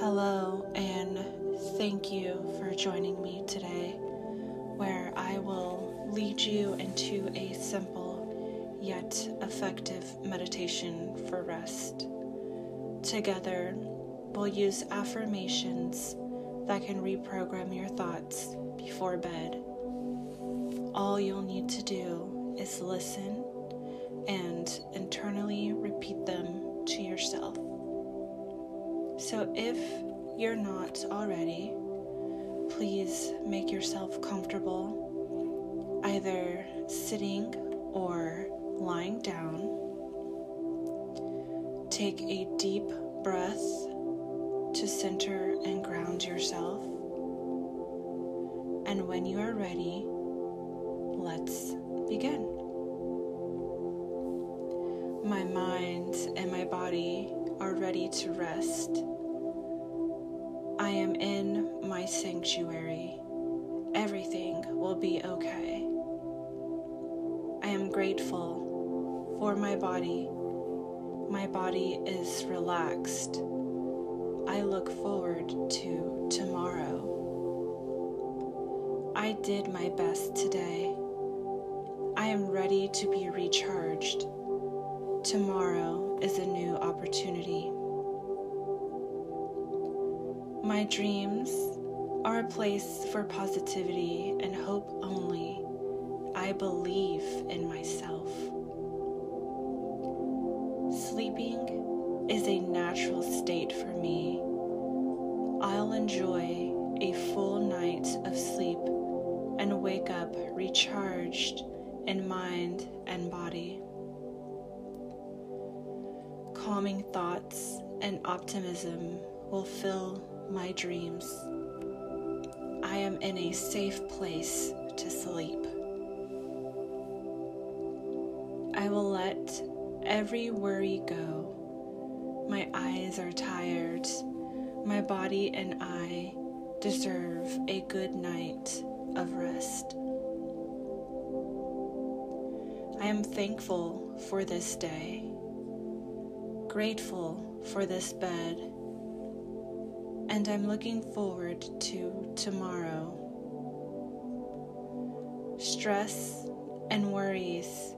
Hello, and thank you for joining me today, where I will lead you into a simple yet effective meditation for rest. Together, we'll use affirmations that can reprogram your thoughts before bed. All you'll need to do is listen and internally repeat them to yourself. So if you're not already, please make yourself comfortable, either sitting or lying down. Take a deep breath to center and ground yourself. And when you are ready, let's begin. My mind and my body are ready to rest. I am in my sanctuary. Everything will be okay. I am grateful for my body. My body is relaxed. I look forward to tomorrow. I did my best today. I am ready to be recharged. Tomorrow is a new opportunity. My dreams are a place for positivity and hope only. I believe in myself. Sleeping is a natural state for me. I'll enjoy Calming thoughts and optimism will fill my dreams. I am in a safe place to sleep. I will let every worry go. My eyes are tired. My body and I deserve a good night of rest. I am thankful for this day, grateful for this bed, and I'm looking forward to tomorrow. Stress and worries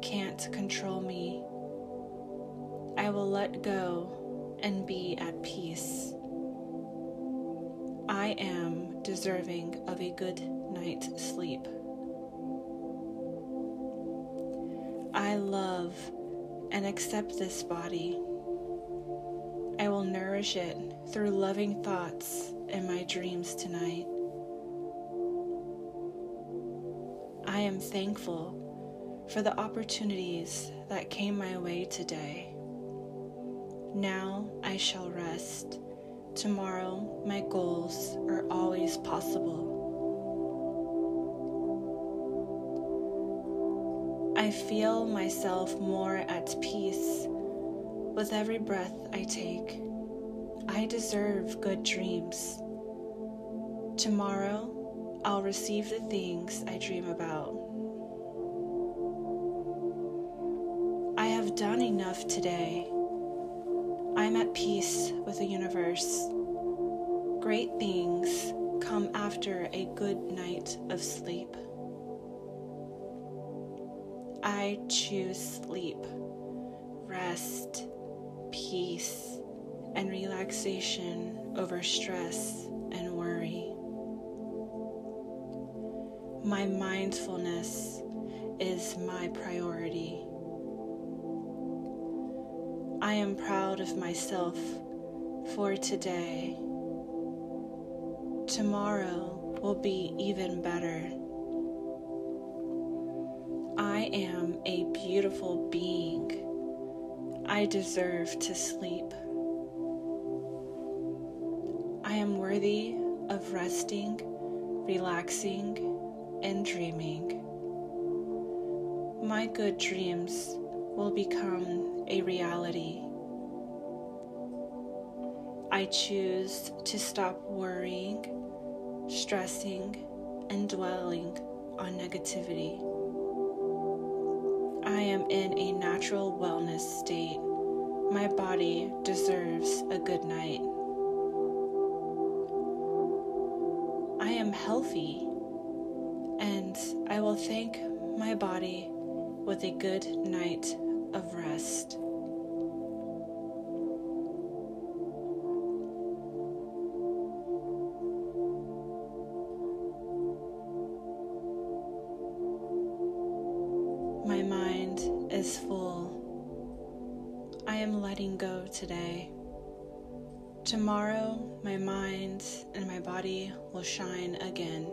can't control me. I will let go and be at peace. I am deserving of a good night's sleep. I love and accept this body. I will nourish it through loving thoughts in my dreams tonight. I am thankful for the opportunities that came my way today. Now I shall rest. Tomorrow my goals are always possible. I feel myself more at peace with every breath I take. I deserve good dreams. Tomorrow, I'll receive the things I dream about. I have done enough today. I'm at peace with the universe. Great things come after a good night of sleep. I choose sleep, rest, peace, and relaxation over stress and worry. My mindfulness is my priority. I am proud of myself for today. Tomorrow will be even better. I am a beautiful being. I deserve to sleep. I am worthy of resting, relaxing, and dreaming. My good dreams will become a reality. I choose to stop worrying, stressing, and dwelling on negativity. I am in a natural wellness state. My body deserves a good night. I am healthy and I will thank my body with a good night of rest. Letting go today. Tomorrow, my mind and my body will shine again.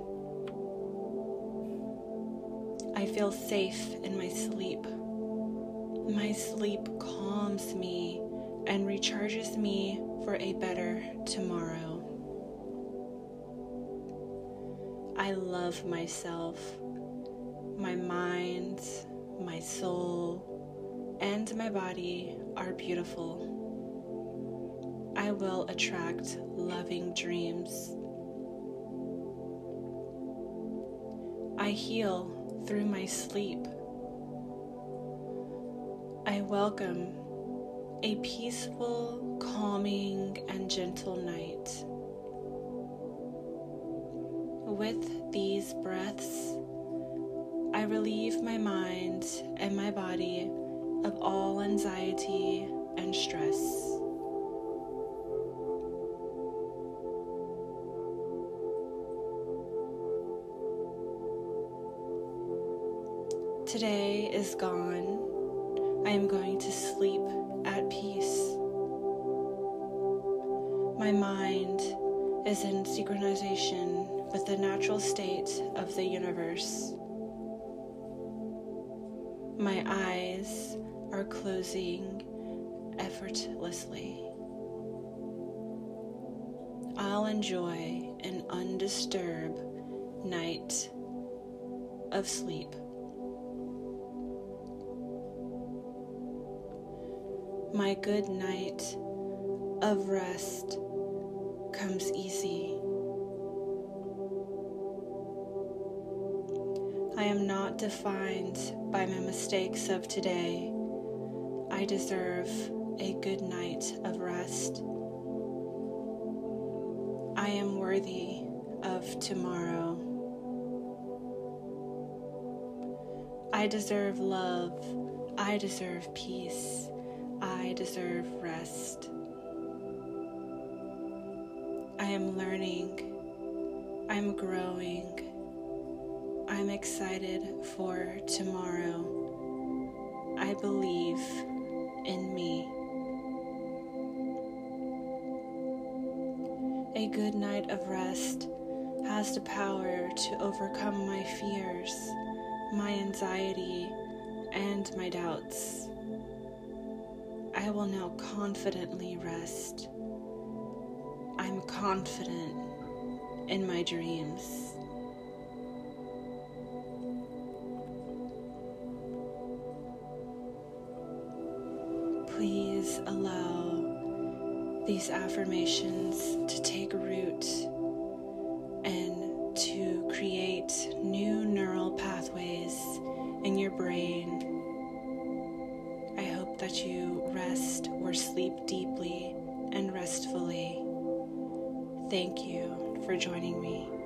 I feel safe in my sleep. My sleep calms me and recharges me for a better tomorrow. I love myself, my mind, my soul, and my body are beautiful. I will attract loving dreams. I heal through my sleep. I welcome a peaceful, calming, and gentle night. With these breaths, I relieve my mind and my body of all anxiety and stress. Today is gone. I am going to sleep at peace. My mind is in synchronization with the natural state of the universe. My eyes are closing effortlessly. I'll enjoy an undisturbed night of sleep. My good night of rest comes easy. I am not defined by my mistakes of today. I deserve a good night of rest. I am worthy of tomorrow. I deserve love. I deserve peace. I deserve rest. I am learning. I'm growing. I'm excited for tomorrow. I believe in me. A good night of rest has the power to overcome my fears, my anxiety, and my doubts. I will now confidently rest. I'm confident in my dreams. Allow these affirmations to take root and to create new neural pathways in your brain. I hope that you rest or sleep deeply and restfully. Thank you for joining me.